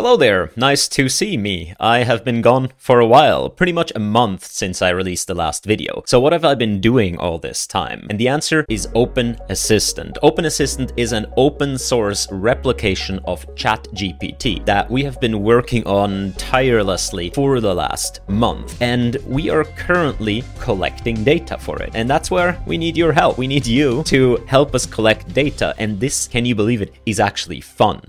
Hello there, nice to see me. I have been gone for a while, pretty much a month since I released the last video. So what have I been doing all this time? And the answer is Open Assistant. Open Assistant is an open source replication of ChatGPT that we have been working on tirelessly for the last month. And we are currently collecting data for it. And that's where we need your help. We need you to help us collect data. And this, can you believe it, is actually fun.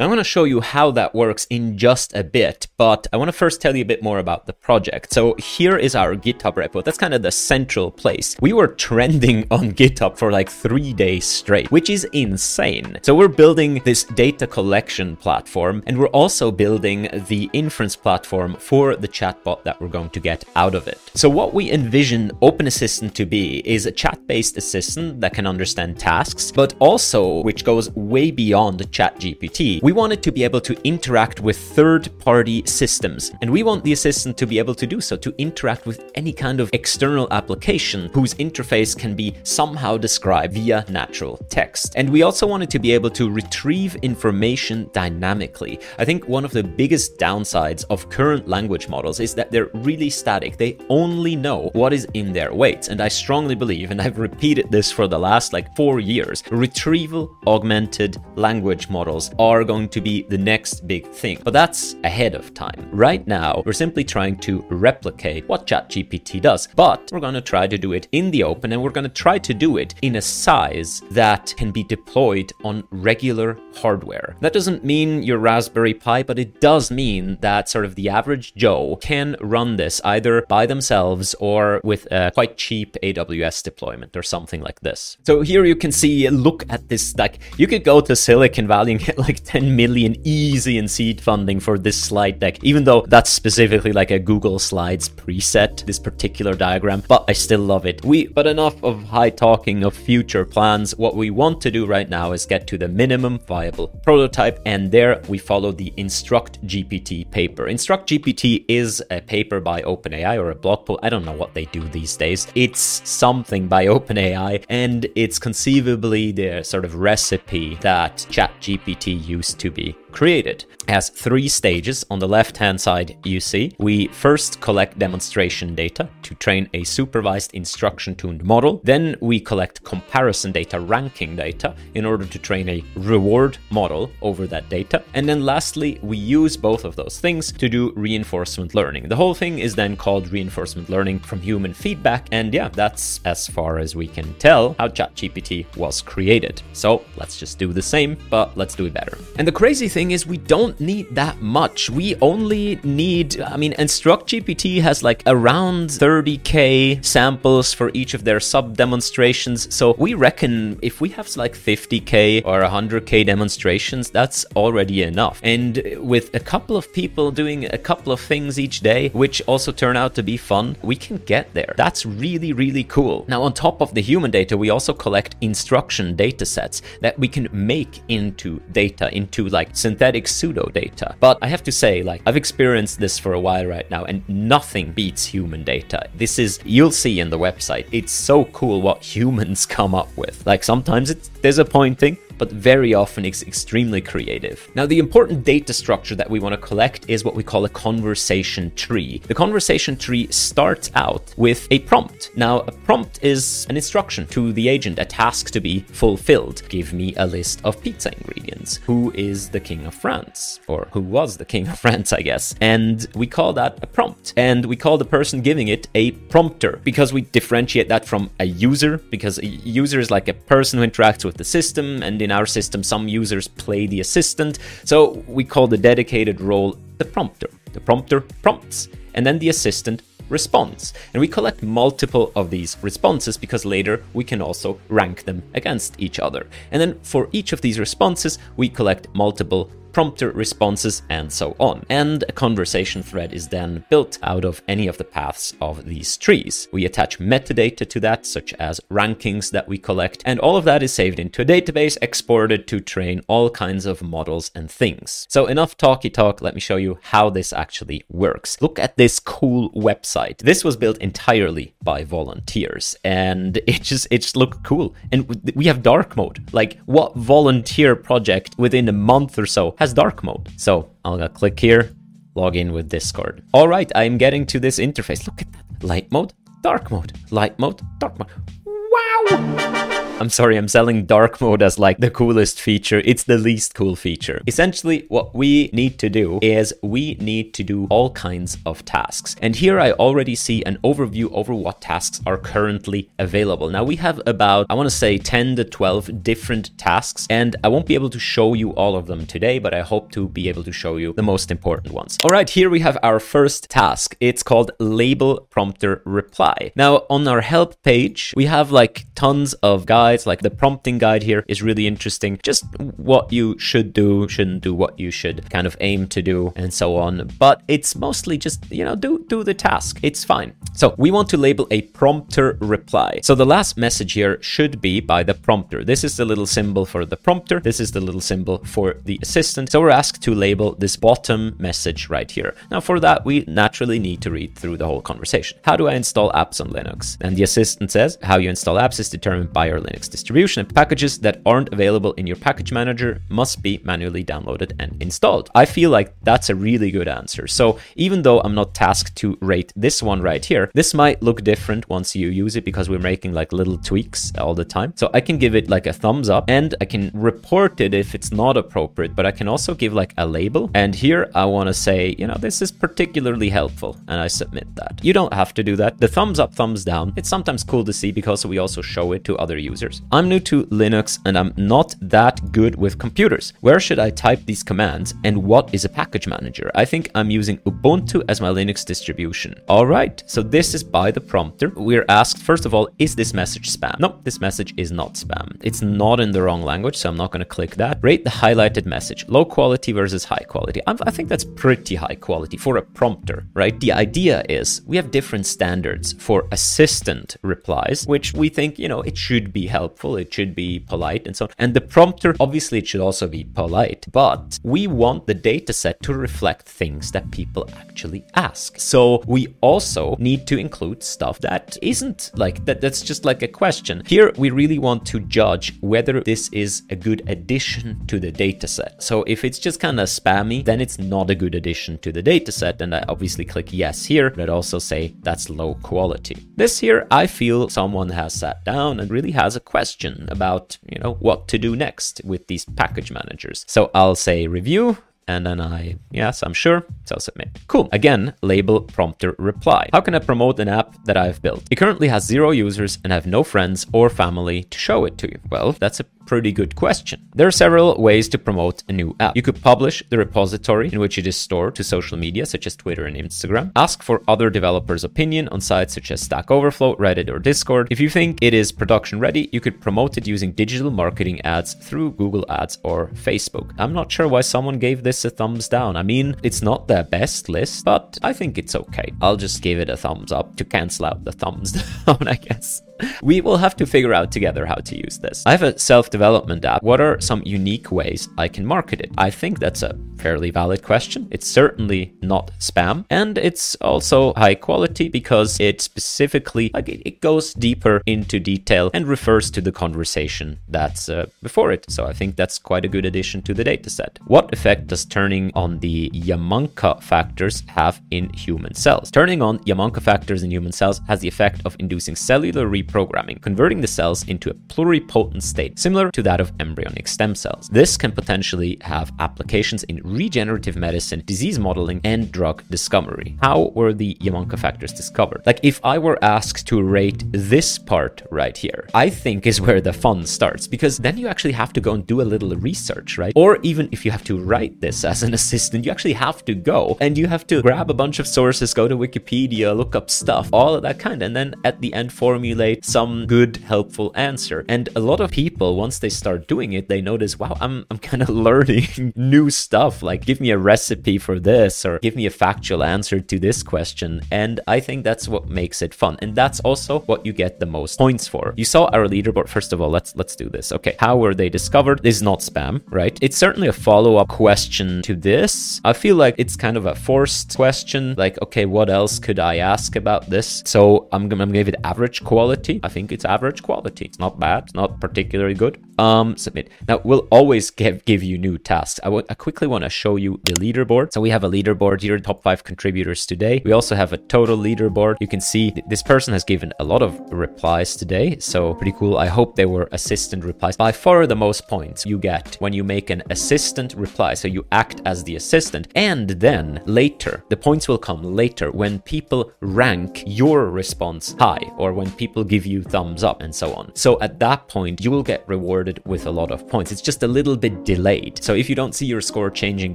I'm going to show you how that works in just a bit, but I want to first tell you a bit more about the project. So here is our GitHub repo. That's kind of the central place. We were trending on GitHub for like three days straight, which is insane. So we're building this data collection platform, and we're also building the inference platform for the chatbot that we're going to get out of it. So what we envision Open Assistant to be is a chat-based assistant that can understand tasks, but also which goes way beyond ChatGPT we want it to be able to interact with third party systems. And we want the assistant to be able to do so, to interact with any kind of external application whose interface can be somehow described via natural text. And we also want it to be able to retrieve information dynamically. I think one of the biggest downsides of current language models is that they're really static. They only know what is in their weights. And I strongly believe, and I've repeated this for the last like four years, retrieval augmented language models are going going to be the next big thing, but that's ahead of time. Right now, we're simply trying to replicate what ChatGPT does, but we're going to try to do it in the open and we're going to try to do it in a size that can be deployed on regular hardware. That doesn't mean your Raspberry Pi, but it does mean that sort of the average Joe can run this either by themselves or with a quite cheap AWS deployment or something like this. So here you can see, look at this, like you could go to Silicon Valley and get like 10 million easy in seed funding for this slide deck, even though that's specifically like a Google Slides preset, this particular diagram, but I still love it. We, but enough of high talking of future plans. What we want to do right now is get to the minimum viable prototype, and there we follow the Instruct GPT paper. Instruct GPT is a paper by OpenAI or a blog post. I don't know what they do these days. It's something by OpenAI, and it's conceivably the sort of recipe that ChatGPT used to be created. Has three stages. On the left hand side, you see we first collect demonstration data to train a supervised instruction tuned model. Then we collect comparison data, ranking data, in order to train a reward model over that data. And then lastly, we use both of those things to do reinforcement learning. The whole thing is then called reinforcement learning from human feedback. And yeah, that's as far as we can tell how ChatGPT was created. So let's just do the same, but let's do it better. And the crazy thing thing is we don't need that much. We only need, I mean, Instruct GPT has like around 30k samples for each of their sub demonstrations. So we reckon if we have like 50k or 100k demonstrations, that's already enough. And with a couple of people doing a couple of things each day, which also turn out to be fun, we can get there. That's really, really cool. Now, on top of the human data, we also collect instruction data sets that we can make into data, into like synthetic pseudo data. But I have to say, like, I've experienced this for a while right now, and nothing beats human data. This is, you'll see in the website, it's so cool what humans come up with. Like, sometimes it's disappointing, but very often it's extremely creative. Now, the important data structure that we want to collect is what we call a conversation tree. The conversation tree starts out with a prompt. Now, a prompt is an instruction to the agent, a task to be fulfilled. Give me a list of pizza ingredients. Who is the king of France? Or who was the king of France, I guess. And we call that a prompt. And we call the person giving it a prompter because we differentiate that from a user, because a user is like a person who interacts with the system and in in our system, some users play the assistant, so we call the dedicated role the prompter. The prompter prompts, and then the assistant responds. And we collect multiple of these responses because later we can also rank them against each other. And then for each of these responses, we collect multiple prompter responses, and so on. And a conversation thread is then built out of any of the paths of these trees. We attach metadata to that, such as rankings that we collect, and all of that is saved into a database exported to train all kinds of models and things. So enough talky talk, let me show you how this actually works. Look at this cool website. This was built entirely by volunteers, and it just it just looked cool. And we have dark mode. Like what volunteer project within a month or so has dark mode. So I'll click here, log in with Discord. All right, I'm getting to this interface. Look at that. Light mode, dark mode, light mode, dark mode. Wow! I'm sorry, I'm selling dark mode as like the coolest feature. It's the least cool feature. Essentially, what we need to do is we need to do all kinds of tasks. And here I already see an overview over what tasks are currently available. Now we have about, I want to say 10 to 12 different tasks, and I won't be able to show you all of them today, but I hope to be able to show you the most important ones. All right, here we have our first task. It's called label prompter reply. Now on our help page, we have like tons of guides guides, like the prompting guide here is really interesting. Just what you should do, shouldn't do, what you should kind of aim to do, and so on. But it's mostly just, you know, do do the task. It's fine. So we want to label a prompter reply. So the last message here should be by the prompter. This is the little symbol for the prompter. This is the little symbol for the assistant. So we're asked to label this bottom message right here. Now for that, we naturally need to read through the whole conversation. How do I install apps on Linux? And the assistant says how you install apps is determined by your Linux Linux distribution, and packages that aren't available in your package manager must be manually downloaded and installed. I feel like that's a really good answer. So even though I'm not tasked to rate this one right here, this might look different once you use it because we're making like little tweaks all the time. So I can give it like a thumbs up and I can report it if it's not appropriate, but I can also give like a label. And here I want to say, you know, this is particularly helpful and I submit that. You don't have to do that. The thumbs up, thumbs down, it's sometimes cool to see because we also show it to other users users. I'm new to Linux and I'm not that good with computers. Where should I type these commands and what is a package manager? I think I'm using Ubuntu as my Linux distribution. All right, so this is by the prompter. We're asked, first of all, is this message spam? No, this message is not spam. It's not in the wrong language, so I'm not going to click that. Rate the highlighted message, low quality versus high quality. I'm, I think that's pretty high quality for a prompter, right? The idea is we have different standards for assistant replies, which we think, you know, it should be helpful, it should be polite and so on. And the prompter, obviously, it should also be polite, but we want the data set to reflect things that people actually ask. So we also need to include stuff that isn't like that, that's just like a question. Here, we really want to judge whether this is a good addition to the data set. So if it's just kind of spammy, then it's not a good addition to the data set. And I obviously click yes here, but I'd also say that's low quality. This here, I feel someone has sat down and really has a question about, you know, what to do next with these package managers. So I'll say review and then I, yes, I'm sure, so submit. Cool. Again, label prompter reply. How can I promote an app that I've built? It currently has zero users and I have no friends or family to show it to. You. Well, that's a pretty good question. There are several ways to promote a new app. You could publish the repository in which it is stored to social media such as Twitter and Instagram. Ask for other developers' opinion on sites such as Stack Overflow, Reddit, or Discord. If you think it is production ready, you could promote it using digital marketing ads through Google Ads or Facebook. I'm not sure why someone gave this a thumbs down. I mean, it's not their best list, but I think it's okay. I'll just give it a thumbs up to cancel out the thumbs down, I guess we will have to figure out together how to use this. I have a self development app. What are some unique ways I can market it? I think that's a fairly valid question. It's certainly not spam, and it's also high quality because it specifically like it, goes deeper into detail and refers to the conversation that's uh, before it. So I think that's quite a good addition to the dataset. What effect does turning on the Yamanaka factors have in human cells? Turning on Yamanaka factors in human cells has the effect of inducing cellular reprogramming, converting the cells into a pluripotent state similar to that of embryonic stem cells. This can potentially have applications in regenerative medicine, disease modeling, and drug discovery. How were the Yamanaka factors discovered? Like, if I were asked to rate this part right here, I think is where the fun starts because then you actually have to go and do a little research, right? Or even if you have to write this as an assistant, you actually have to go and you have to grab a bunch of sources, go to Wikipedia, look up stuff, all of that kind, and then at the end formulate some good, helpful answer. And a lot of people, once they start doing it, they notice, wow, I'm, I'm kind of learning new stuff like give me a recipe for this or give me a factual answer to this question. And I think that's what makes it fun. And that's also what you get the most points for. You saw our leaderboard. First of all, let's let's do this. Okay. How were they discovered? This is not spam, right? It's certainly a follow-up question to this. I feel like it's kind of a forced question. Like, okay, what else could I ask about this? So I'm I'm gonna give it average quality. I think it's average quality. It's not bad. It's not particularly good. Um, submit. Now we'll always give give you new tasks. I, I quickly want to show you the leaderboard. So we have a leaderboard here, top five contributors today. We also have a total leaderboard. You can see th- this person has given a lot of replies today, so pretty cool. I hope they were assistant replies. By far the most points you get when you make an assistant reply. So you act as the assistant, and then later the points will come later when people rank your response high or when people give you thumbs up and so on. So at that point you will get rewarded with a lot of points. It's just a little bit delayed. So if you don't see your score changing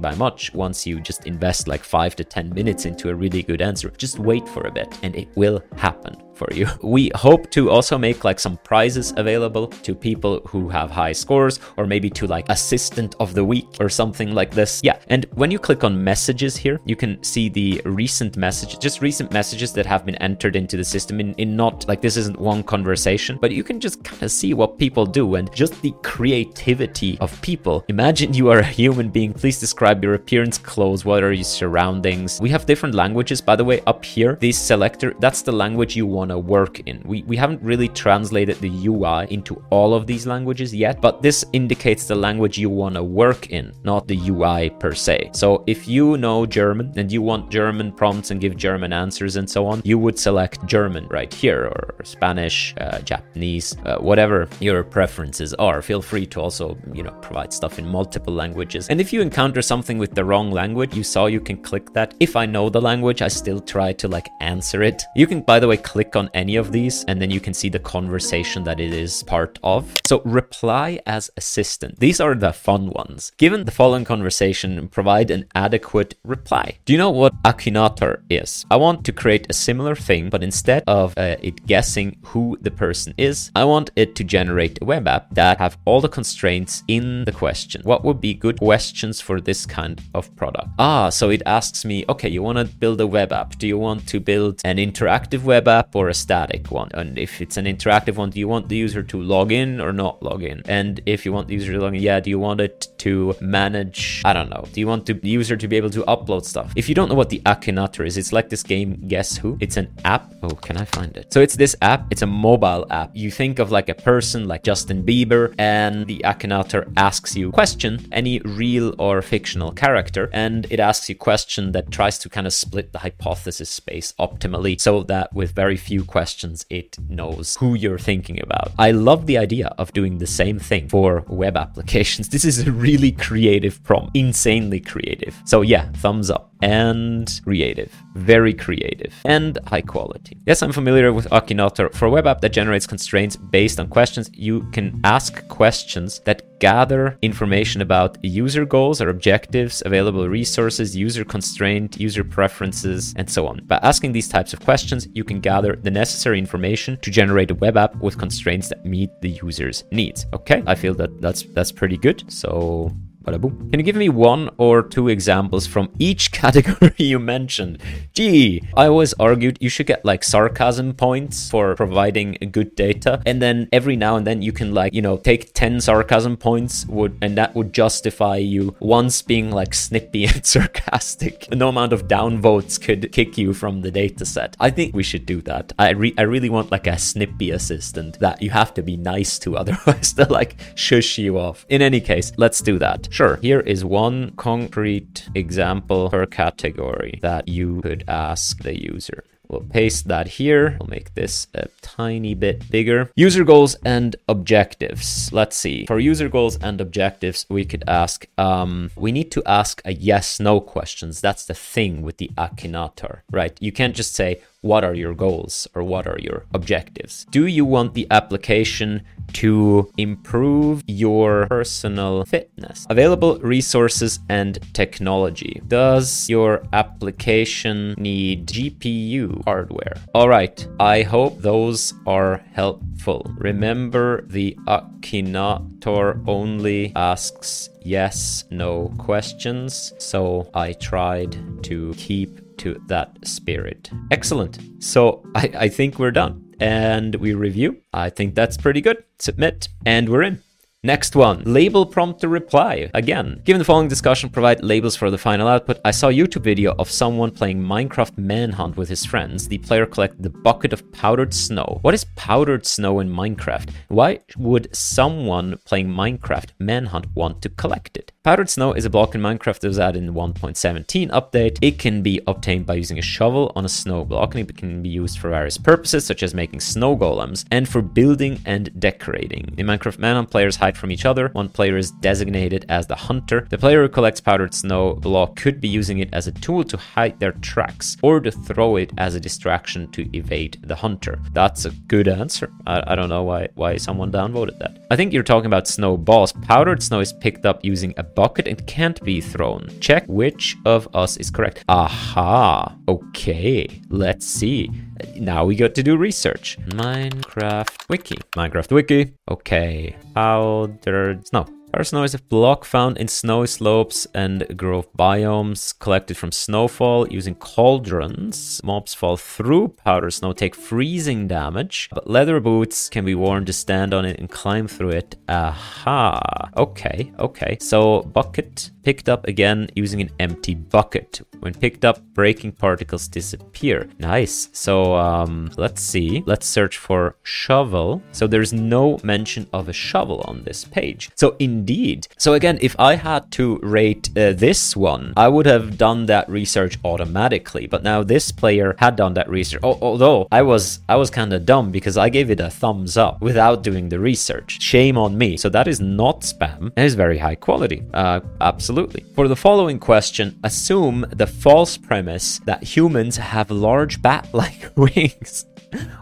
by much once you just invest like five to 10 minutes into a really good answer, just wait for a bit and it will happen for you. We hope to also make like some prizes available to people who have high scores or maybe to like assistant of the week or something like this. Yeah. And when you click on messages here, you can see the recent messages, just recent messages that have been entered into the system in, in not like this isn't one conversation, but you can just kind of see what people do and just the creativity of people. Imagine you are a human being. Please describe your appearance, clothes, what are your surroundings. We have different languages, by the way, up here. This selector, that's the language you want to work in. We, we haven't really translated the UI into all of these languages yet, but this indicates the language you want to work in, not the UI per se. So if you know German and you want German prompts and give German answers and so on, you would select German right here or Spanish, uh, Japanese, uh, whatever your preferences are. Feel free to also, you know, provide stuff in multiple languages. And if you encounter something with the wrong language, you saw you can click that. If I know the language, I still try to like answer it. You can, by the way, click on any of these and then you can see the conversation that it is part of. So reply as assistant. These are the fun ones. Given the following conversation, provide an adequate reply. Do you know what Akinator is? I want to create a similar thing, but instead of uh, it guessing who the person is, I want it to generate a web app that have all the constraints in the question. What would be good questions for this kind of product? Ah, so it asks me, okay, you want to build a web app. Do you want to build an interactive web app or a static one? And if it's an interactive one, do you want the user to log in or not log in? And if you want the user to log in, yeah, do you want it to manage, I don't know, do you want the user to be able to upload stuff? If you don't know what the Akinator is, it's like this game Guess Who? It's an app. Oh, can I find it? So it's this app, it's a mobile app. You think of like a person like Justin Bieber, and the Akinator asks you question, any real or fictional character, and it asks you question that tries to kind of split the hypothesis space optimally so that with very few questions it knows who you're thinking about. I love the idea of doing the same thing for web applications. This is a really creative prompt, insanely creative. So yeah, thumbs up and creative, very creative and high quality. Yes, I'm familiar with Akinator. For a web app that generates constraints based on questions, you can ask questions that gather information about user goals or objectives, available resources, user constraint, user preferences, and so on. By asking these types of questions, you can gather the necessary information to generate a web app with constraints that meet the user's needs. Okay, I feel that that's that's pretty good. So Bada boom. Can you give me one or two examples from each category you mentioned? Gee, I always argued you should get like sarcasm points for providing good data, and then every now and then you can like you know take ten sarcasm points would and that would justify you once being like snippy and sarcastic. No amount of downvotes could kick you from the data set. I think we should do that. I re- I really want like a snippy assistant that you have to be nice to, otherwise they'll like shush you off. In any case, let's do that. Sure, here is one concrete example per category that you could ask the user. We'll paste that here. We'll make this a tiny bit bigger. User goals and objectives. Let's see. For user goals and objectives, we could ask, um, we need to ask a yes no questions. That's the thing with the Akinator, right? You can't just say, what are your goals or what are your objectives? Do you want the application to improve your personal fitness? Available resources and technology. Does your application need GPU hardware? All right, I hope those are helpful. Remember the Akinator only asks yes, no questions. So I tried to keep to that spirit. Excellent. So I, I think we're done. And we review. I think that's pretty good. Submit. And we're in. Next one, label prompt to reply. Again, given the following discussion, provide labels for the final output. I saw a YouTube video of someone playing Minecraft Manhunt with his friends. The player collected the bucket of powdered snow. What is powdered snow in Minecraft? Why would someone playing Minecraft Manhunt want to collect it? Powdered snow is a block in Minecraft that was added in 1.17 update. It can be obtained by using a shovel on a snow block and it can be used for various purposes such as making snow golems and for building and decorating. In Minecraft Manhunt, players hide from each other. One player is designated as the hunter. The player who collects powdered snow block could be using it as a tool to hide their tracks or to throw it as a distraction to evade the hunter. That's a good answer. I, I don't know why, why someone downvoted that. I think you're talking about snowballs. Powdered snow is picked up using a bucket and can't be thrown. Check which of us is correct. Aha. Okay. Let's see. Now we got to do research. Minecraft Wiki. Minecraft Wiki. Okay. Powdered snow. Powder snow is a block found in snowy slopes and grove biomes collected from snowfall using cauldrons. Mobs fall through powder snow, take freezing damage, but leather boots can be worn to stand on it and climb through it. Aha. Okay, okay. So bucket picked up again using an empty bucket. When picked up, breaking particles disappear. Nice. So um, let's see. Let's search for shovel. So there's no mention of a shovel on this page. So indeed. So again, if I had to rate uh, this one, I would have done that research automatically. But now this player had done that research. Although I was I was kind of dumb because I gave it a thumbs up without doing the research. Shame on me. So that is not spam. It is very high quality. Uh, absolutely. For the following question, assume the false premise that humans have large bat-like wings.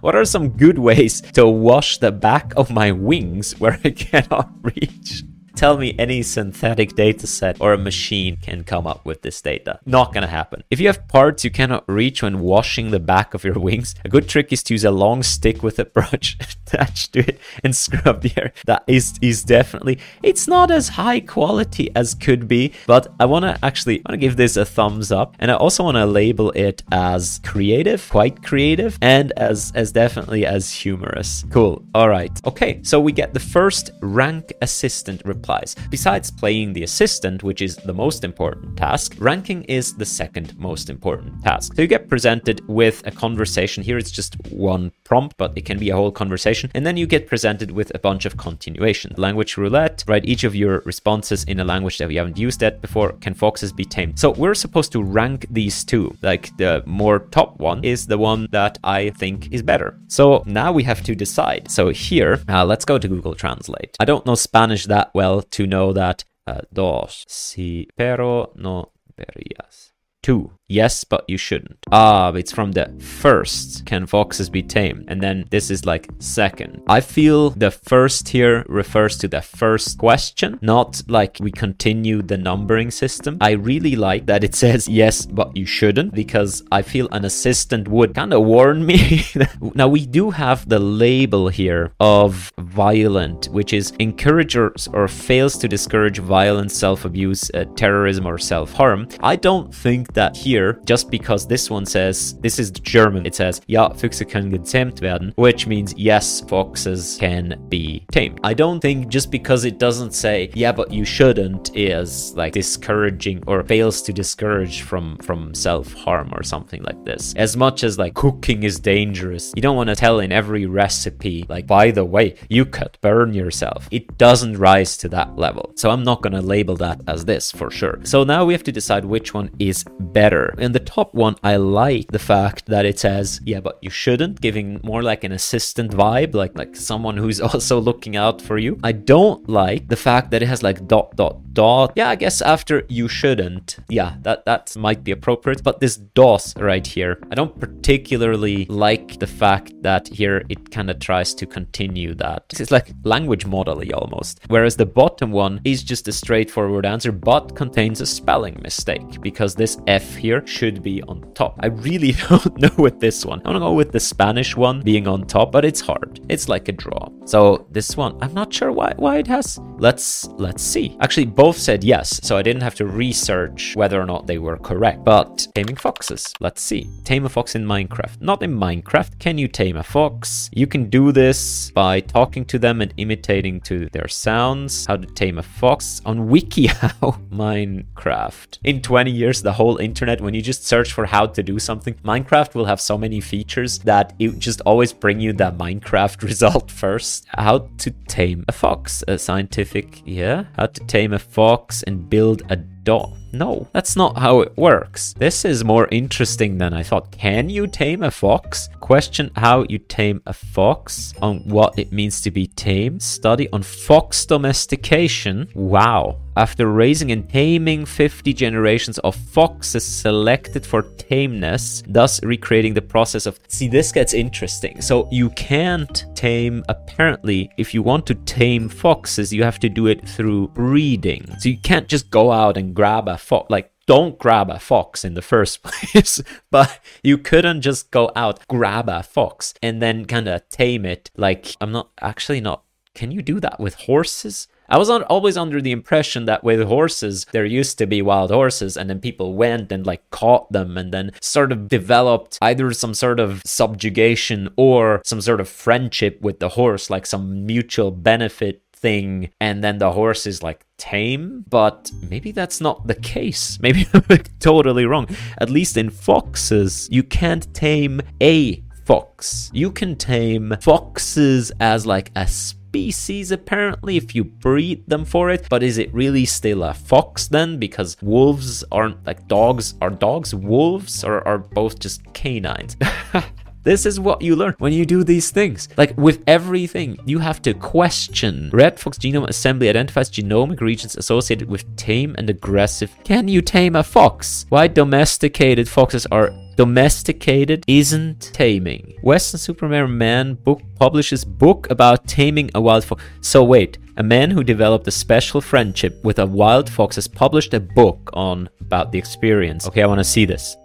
What are some good ways to wash the back of my wings where I cannot reach? Tell me any synthetic data set or a machine can come up with this data. Not gonna happen. If you have parts you cannot reach when washing the back of your wings, a good trick is to use a long stick with a brush attached to it and scrub the air. That is is definitely it's not as high quality as could be, but I wanna actually I wanna give this a thumbs up and I also wanna label it as creative, quite creative, and as as definitely as humorous. Cool. Alright. Okay, so we get the first rank assistant replies. Besides playing the assistant, which is the most important task, ranking is the second most important task. So you get presented with a conversation. Here it's just one prompt, but it can be a whole conversation. And then you get presented with a bunch of continuation. Language roulette, write each of your responses in a language that we haven't used that before. Can foxes be tamed? So we're supposed to rank these two. Like the more top one is the one that I think is better. So now we have to decide. So here, uh, let's go to Google Translate. I don't know Spanish that well to know that uh, dos, si, pero no verías. Two. Yes, but you shouldn't. Ah, it's from the first. Can foxes be tamed? And then this is like second. I feel the first here refers to the first question, not like we continue the numbering system. I really like that it says yes, but you shouldn't, because I feel an assistant would kind of warn me. now, we do have the label here of violent, which is encourages or fails to discourage violence, self abuse, uh, terrorism, or self harm. I don't think that here here, just because this one says, this is German, it says, ja, Füchse können gezähmt werden, which means yes, foxes can be tamed. I don't think just because it doesn't say, yeah, but you shouldn't, is like discouraging or fails to discourage from, from self-harm or something like this. As much as like cooking is dangerous, you don't want to tell in every recipe, like, by the way, you could burn yourself. It doesn't rise to that level. So I'm not going to label that as this for sure. So now we have to decide which one is better here in the top one, I like the fact that it says, yeah, but you shouldn't, giving more like an assistant vibe, like like someone who's also looking out for you. I don't like the fact that it has like dot dot dot. Yeah, I guess after you shouldn't. Yeah, that that might be appropriate. But this DOS right here, I don't particularly like the fact that here it kind of tries to continue that. It's like language modelly almost. Whereas the bottom one is just a straightforward answer, but contains a spelling mistake because this F here should be on top. I really don't know with this one. I want to go with the Spanish one being on top, but it's hard. It's like a draw. So this one, I'm not sure why why it has. Let's let's see. Actually, both said yes, so I didn't have to research whether or not they were correct. But taming foxes. Let's see. Tame a fox in Minecraft. Not in Minecraft. Can you tame a fox? You can do this by talking to them and imitating to their sounds. How to tame a fox on WikiHow Minecraft. In 20 years, the whole internet, when you just search for how to do something, Minecraft will have so many features that it just always bring you the Minecraft result first. How to tame a fox. A scientific, yeah. How to tame a fox and build a dog. No, that's not how it works. This is more interesting than I thought. Can you tame a fox? Question how you tame a fox, on what it means to be tame. Study on fox domestication. Wow. After raising and taming 50 generations of foxes selected for tameness, thus recreating the process of. See, this gets interesting. So, you can't tame, apparently, if you want to tame foxes, you have to do it through breeding. So, you can't just go out and grab a fox. Like, don't grab a fox in the first place, but you couldn't just go out, grab a fox, and then kind of tame it. Like, I'm not actually not. Can you do that with horses? I was always under the impression that with horses, there used to be wild horses, and then people went and like caught them and then sort of developed either some sort of subjugation or some sort of friendship with the horse, like some mutual benefit thing and then the horse is like tame. But maybe that's not the case. Maybe i'm totally wrong. At least in foxes you can't tame a fox. You can tame foxes as like a species apparently if you breed them for it. But is it really still a fox then? Because wolves aren't like dogs. Are dogs wolves or are both just canines This is what you learn when you do these things. Like with everything, you have to question. Red Fox Genome Assembly identifies genomic regions associated with tame and aggressive. Can you tame a fox? Why domesticated foxes are domesticated isn't taming. Weston-super-Mare Man book publishes book about taming a wild fox. So wait, a man who developed a special friendship with a wild fox has published a book on about the experience. Okay, I want to see this.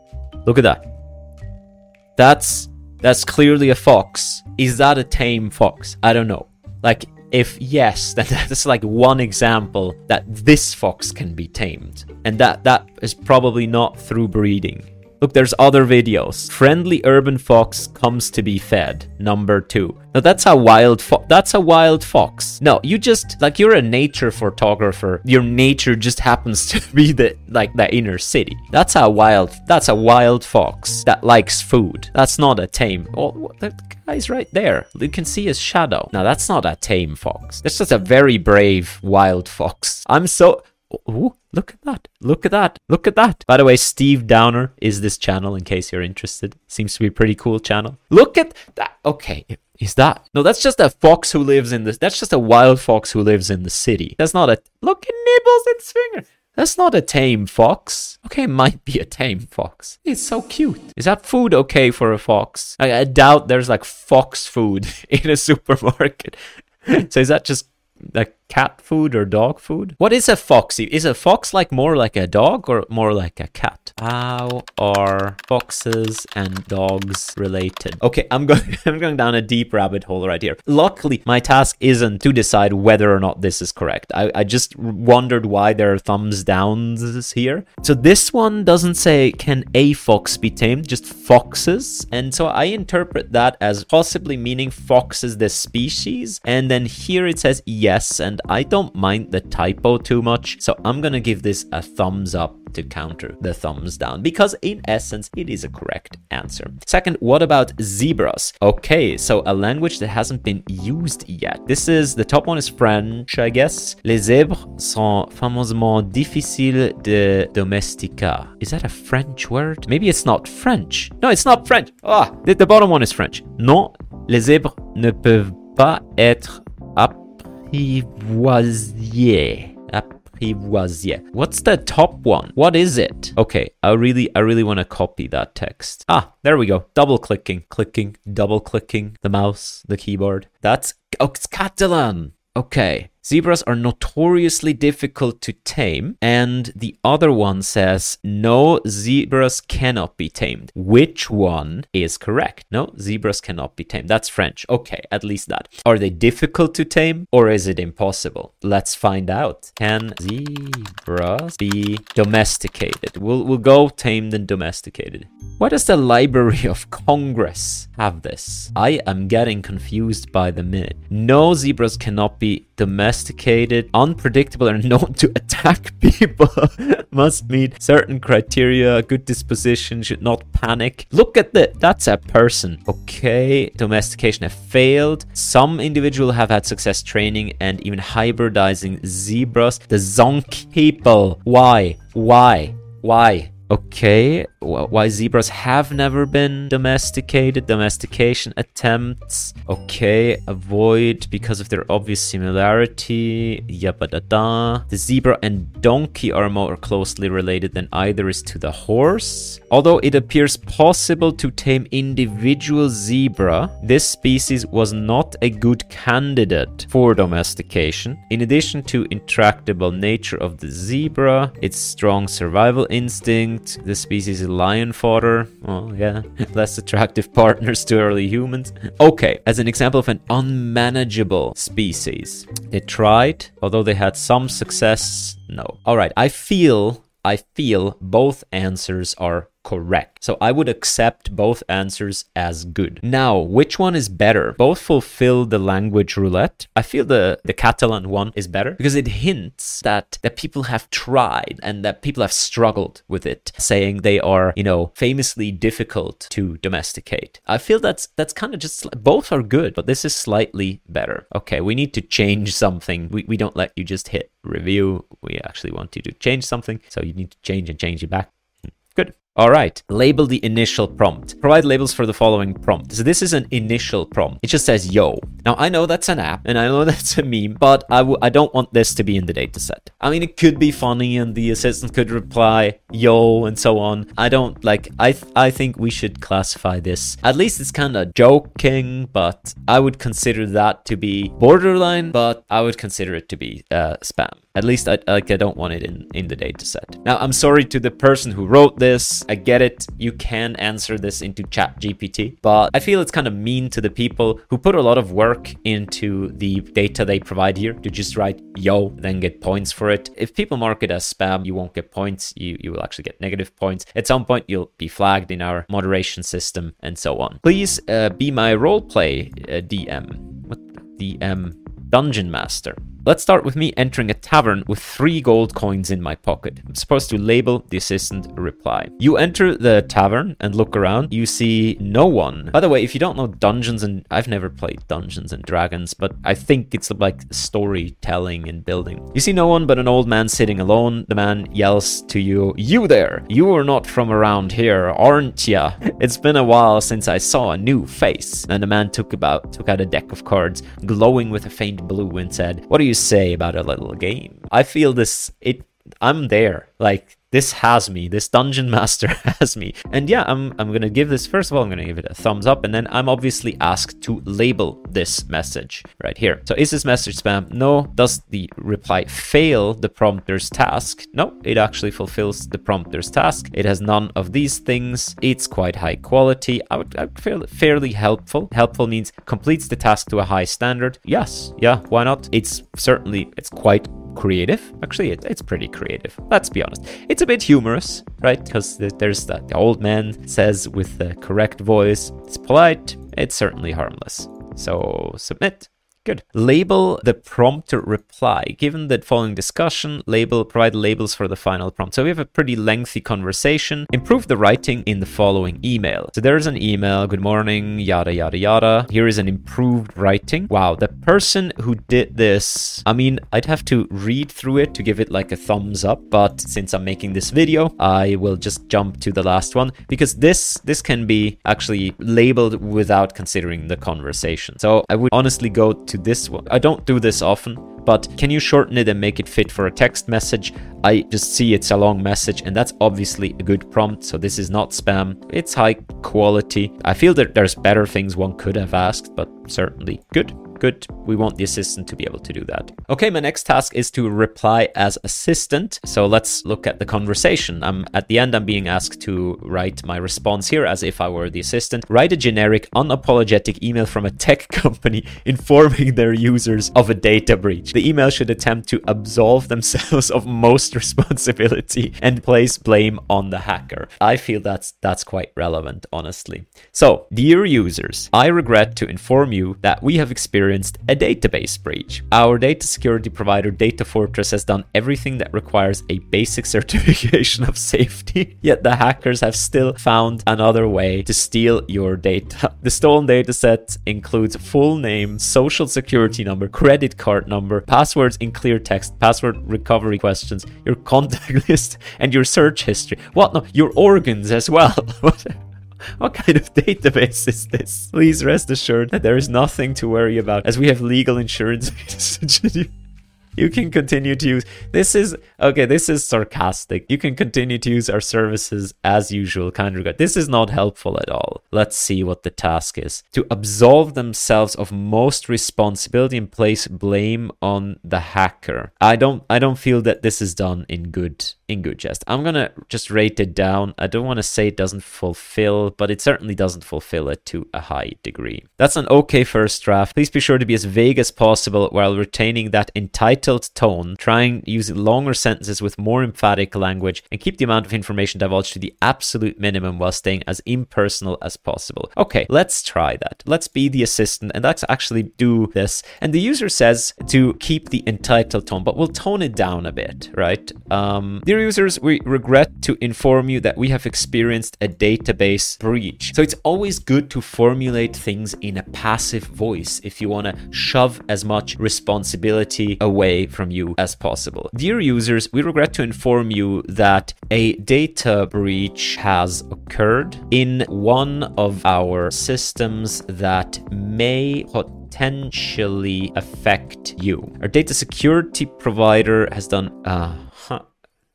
Look at that. That's that's clearly a fox. Is that a tame fox? I don't know. Like, if yes, then that's like one example that this fox can be tamed. And that that is probably not through breeding. Look, there's other videos. Friendly urban fox comes to be fed. Number two. Now that's a wild fox. That's a wild fox. No, you just like you're a nature photographer. Your nature just happens to be the like the inner city. That's a wild. That's a wild fox that likes food. That's not a tame. Oh, the guy's right there. You can see his shadow. Now that's not a tame fox. That's just a very brave wild fox. I'm so. Ooh, look at that. Look at that. Look at that. By the way, Steve Downer is this channel in case you're interested. Seems to be a pretty cool channel. Look at that. Okay. Is that? No, that's just a fox who lives in this. That's just a wild fox who lives in the city. That's not a. Look at Nibbles and Swinger. That's not a tame fox. Okay, might be a tame fox. It's so cute. Is that food okay for a fox? I, I doubt there's like fox food in a supermarket. so is that just like cat food or dog food? What is a foxy? Is a fox like more like a dog or more like a cat? How are foxes and dogs related? Okay, I'm going I'm going down a deep rabbit hole right here. Luckily, my task isn't to decide whether or not this is correct. I, I just wondered why there are thumbs downs here. So this one doesn't say can a fox be tamed, just foxes. And so I interpret that as possibly meaning foxes the species. And then here it says yes, and and I don't mind the typo too much, so I'm gonna give this a thumbs up to counter the thumbs down because in essence it is a correct answer. Second, what about zebras? Okay, so a language that hasn't been used yet. This is the top one is French, I guess. Les zèbres sont famousement difficiles de domestiquer. Is that a French word? Maybe it's not French. No, it's not French. Ah, the, the bottom one is French. Non, les zèbres ne peuvent pas être apprivoisés. Apprivoisés. What's the top one? What is it? Okay, I really, I really want to copy that text. Ah, there we go. Double clicking, clicking, double clicking the mouse, the keyboard. That's oh, it's Catalan. Okay. Zebras are notoriously difficult to tame, and the other one says, no, zebras cannot be tamed. Which one is correct? No, zebras cannot be tamed. That's French. Okay, at least that. Are they difficult to tame, or is it impossible? Let's find out. Can zebras be domesticated? We'll, we'll go tamed and domesticated. Why does the Library of Congress have this? I am getting confused by the minute. No, zebras cannot be domesticated, unpredictable, and known to attack people. Must meet certain criteria. Good disposition, should not panic. Look at that. That's a person. Okay, domestication have failed. Some individual have had success training and even hybridizing zebras. The zonk people. Why? Why? Why? Okay, why zebras have never been domesticated, domestication attempts. Okay, avoid because of their obvious similarity. Yabba-da-da. The zebra and donkey are more closely related than either is to the horse. Although it appears possible to tame individual zebra, this species was not a good candidate for domestication. In addition to intractable nature of the zebra, its strong survival instinct, the species is lion fodder. Well, yeah, less attractive partners to early humans. Okay, as an example of an unmanageable species. They tried, although they had some success, no. Alright, I feel I feel both answers are correct. So I would accept both answers as good. Now, which one is better? Both fulfill the language roulette. I feel the, the Catalan one is better because it hints that, that people have tried and that people have struggled with it, saying they are, you know, famously difficult to domesticate. I feel that's that's kind of just both are good, but this is slightly better. Okay, we need to change something. We, we don't let you just hit review. We actually want you to change something. So you need to change and change it back. Hmm, good. All right, label the initial prompt. Provide labels for the following prompt. So this is an initial prompt. It just says yo. Now I know that's an app and I know that's a meme, but I w- I don't want this to be in the dataset. I mean, it could be funny and the assistant could reply yo and so on. I don't like, I, th- I think we should classify this. At least it's kind of joking, but I would consider that to be borderline, but I would consider it to be uh, spam. At least I like I don't want it in in the data set. Now I'm sorry to the person who wrote this. I get it. You can answer this into Chat GPT, but I feel it's kind of mean to the people who put a lot of work into the data they provide here to just write yo, then get points for it. If people mark it as spam, you won't get points. You you will actually get negative points. At some point, you'll be flagged in our moderation system and so on. Please uh, be my roleplay uh, DM. What DM? Dungeon Master. Let's start with me entering a tavern with three gold coins in my pocket. I'm supposed to label the assistant reply. You enter the tavern and look around. You see no one. By the way, if you don't know Dungeons and I've never played Dungeons and Dragons, but I think it's like storytelling and building. You see no one but an old man sitting alone. The man yells to you, "You there! You are not from around here, aren't ya? It's been a while since I saw a new face." And the man took about took out a deck of cards, glowing with a faint blue, and said, "What do you say about a little game?" I feel this. It. I'm there. Like this has me. This dungeon master has me. And yeah, I'm I'm gonna give this first of all, I'm gonna give it a thumbs up, and then I'm obviously asked to label this message right here. So is this message spam? No. Does the reply fail the prompter's task? No, it actually fulfills the prompter's task. It has none of these things. It's quite high quality. I would, I would feel fairly helpful. Helpful means completes the task to a high standard. Yes, yeah, why not? It's certainly it's quite creative. Actually, it, it's pretty creative. Let's be honest. It's a bit humorous, right? Because there's that the old man says with the correct voice. It's polite. It's certainly harmless. So submit. Good. Label the prompter reply. Given the following discussion, label provide labels for the final prompt. So we have a pretty lengthy conversation. Improve the writing in the following email. So there's an email. Good morning. Yada yada yada. Here is an improved writing. Wow, the person who did this. I mean, I'd have to read through it to give it like a thumbs up. But since I'm making this video, I will just jump to the last one because this this can be actually labeled without considering the conversation. So I would honestly go to this one. I don't do this often, but can you shorten it and make it fit for a text message? I just see it's a long message and that's obviously a good prompt. So this is not spam. It's high quality. I feel that there's better things one could have asked, but certainly good. Good. We want the assistant to be able to do that. Okay, my next task is to reply as assistant. So let's look at the conversation. I'm at the end, I'm being asked to write my response here as if I were the assistant. Write a generic, unapologetic email from a tech company informing their users of a data breach. The email should attempt to absolve themselves of most responsibility and place blame on the hacker. I feel that's that's quite relevant, honestly. So, dear users, I regret to inform you that we have experienced experienced a database breach. Our data security provider Data Fortress has done everything that requires a basic certification of safety, yet the hackers have still found another way to steal your data. The stolen dataset includes full name, social security number, credit card number, passwords in clear text, password recovery questions, your contact list, and your search history. What? No, your organs as well. What kind of database is this? Please rest assured that there is nothing to worry about as we have legal insurance. you can continue to use this is okay this is sarcastic. You can continue to use our services as usual kind regard this is not helpful at all. Let's see what the task is. To absolve themselves of most responsibility and place blame on the hacker. I don't i don't feel that this is done in good in good jest i'm gonna just rate it down i don't want to say it doesn't fulfill but it certainly doesn't fulfill it to a high degree that's an okay first draft please be sure to be as vague as possible while retaining that entitled tone, try and use longer sentences with more emphatic language, and keep the amount of information divulged to the absolute minimum while staying as impersonal as possible. Okay, let's try that. Let's be the assistant and let's actually do this. And the user says to keep the entitled tone, but we'll tone it down a bit, right? Um, users, we regret to inform you that we have experienced a database breach. So it's always good to formulate things in a passive voice if you want to shove as much responsibility away from you as possible. Dear users, we regret to inform you that a data breach has occurred in one of our systems that may potentially affect you. Our data security provider has done uh.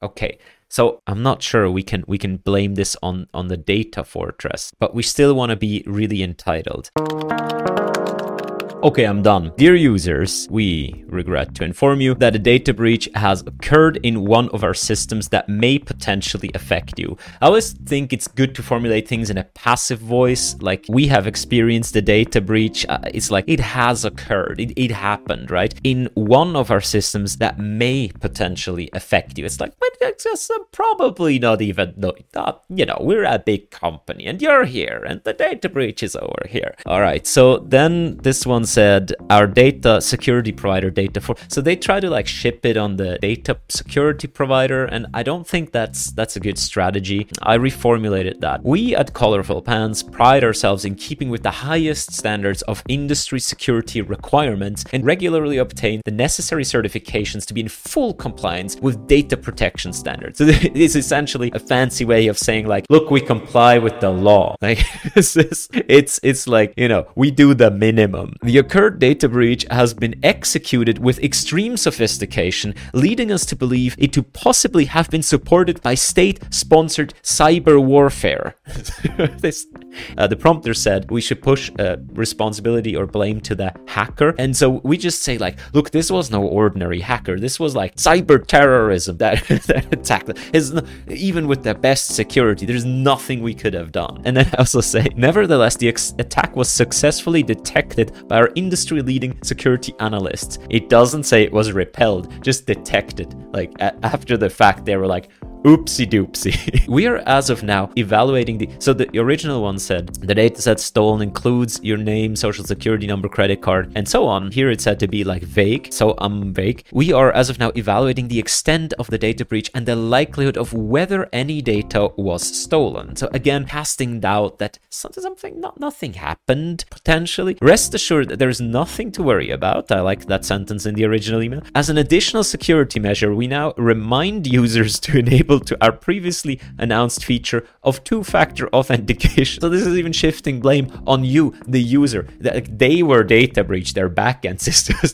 Okay. So I'm not sure we can we can blame this on on the data fortress, but we still want to be really entitled. Okay, I'm done. Dear users, we regret to inform you that a data breach has occurred in one of our systems that may potentially affect you. I always think it's good to formulate things in a passive voice, like we have experienced a data breach. Uh, it's like it has occurred, it, it happened, right? In one of our systems that may potentially affect you. It's like, but it's just uh, probably not even, no, not, you know, we're a big company and you're here and the data breach is over here. All right, so then this one's said our data security provider data for so they try to like ship it on the data security provider and i don't think that's that's a good strategy. I reformulated that. We at colorful pants pride ourselves in keeping with the highest standards of industry security requirements and regularly obtain the necessary certifications to be in full compliance with data protection standards. So it is essentially a fancy way of saying like look we comply with the law. Like it's it's it's like you know we do the minimum. The occurred data breach has been executed with extreme sophistication, leading us to believe it to possibly have been supported by state sponsored cyber warfare. this, uh, the prompter said we should push uh, responsibility or blame to the hacker. And so we just say, like, look, this was no ordinary hacker. This was like cyber terrorism that, that attacked. No, even with the best security, there's nothing we could have done. And then I also say, nevertheless, the ex- attack was successfully detected by our industry leading security analysts. It doesn't say it was repelled, just detected. Like after the fact, they were like, Oopsie doopsie. we are as of now evaluating the. So the original one said the dataset stolen includes your name, social security number, credit card, and so on. Here it said to be like vague, so I'm vague. We are as of now evaluating the extent of the data breach and the likelihood of whether any data was stolen. So again, casting doubt that something, not nothing happened potentially. Rest assured that there is nothing to worry about. I like that sentence in the original email. As an additional security measure, we now remind users to enable to our previously announced feature of two-factor authentication. So this is even shifting blame on you, the user. They were data breach their backend systems,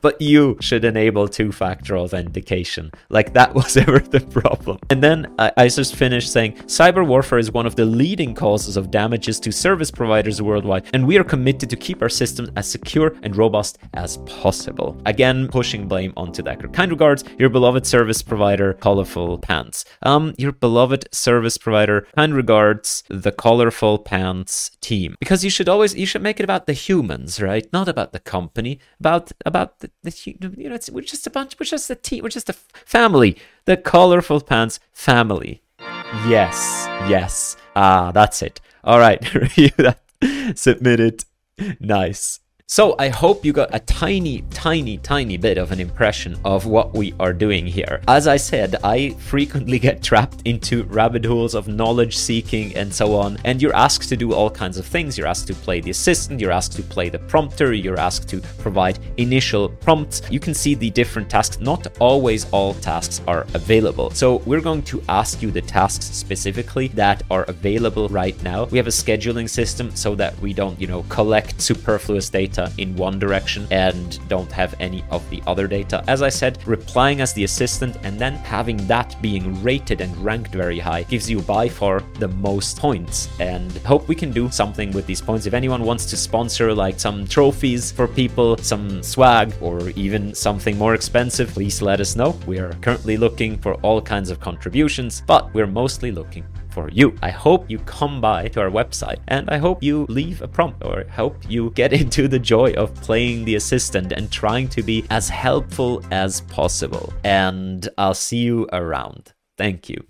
but you should enable two-factor authentication. Like that was ever the problem. And then I, I just finished saying cyber warfare is one of the leading causes of damages to service providers worldwide, and we are committed to keep our systems as secure and robust as possible. Again, pushing blame onto Decker. Kind regards, your beloved service provider, Colorful Pants. Um, your beloved service provider, kind regards, the Colorful Pants team. Because you should always, you should make it about the humans, right? Not about the company, about, about the, the you know, it's, we're just a bunch, we're just a team, we're just a family. The Colorful Pants family. Yes, yes. Ah, that's it. All right, review that. Nice. So I hope you got a tiny, tiny, tiny bit of an impression of what we are doing here. As I said, I frequently get trapped into rabbit holes of knowledge seeking and so on, and you're asked to do all kinds of things. You're asked to play the assistant, you're asked to play the prompter, you're asked to provide initial prompts. You can see the different tasks. Not always all tasks are available. So we're going to ask you the tasks specifically that are available right now. We have a scheduling system so that we don't, you know, collect superfluous data data in one direction and don't have any of the other data. As I said, replying as the assistant and then having that being rated and ranked very high gives you by far the most points. And hope we can do something with these points. If anyone wants to sponsor like some trophies for people, some swag, or even something more expensive, please let us know. We are currently looking for all kinds of contributions, but we're mostly looking for you. I hope you come by to our website and I hope you leave a prompt or help you get into the joy of playing the assistant and trying to be as helpful as possible. And I'll see you around. Thank you.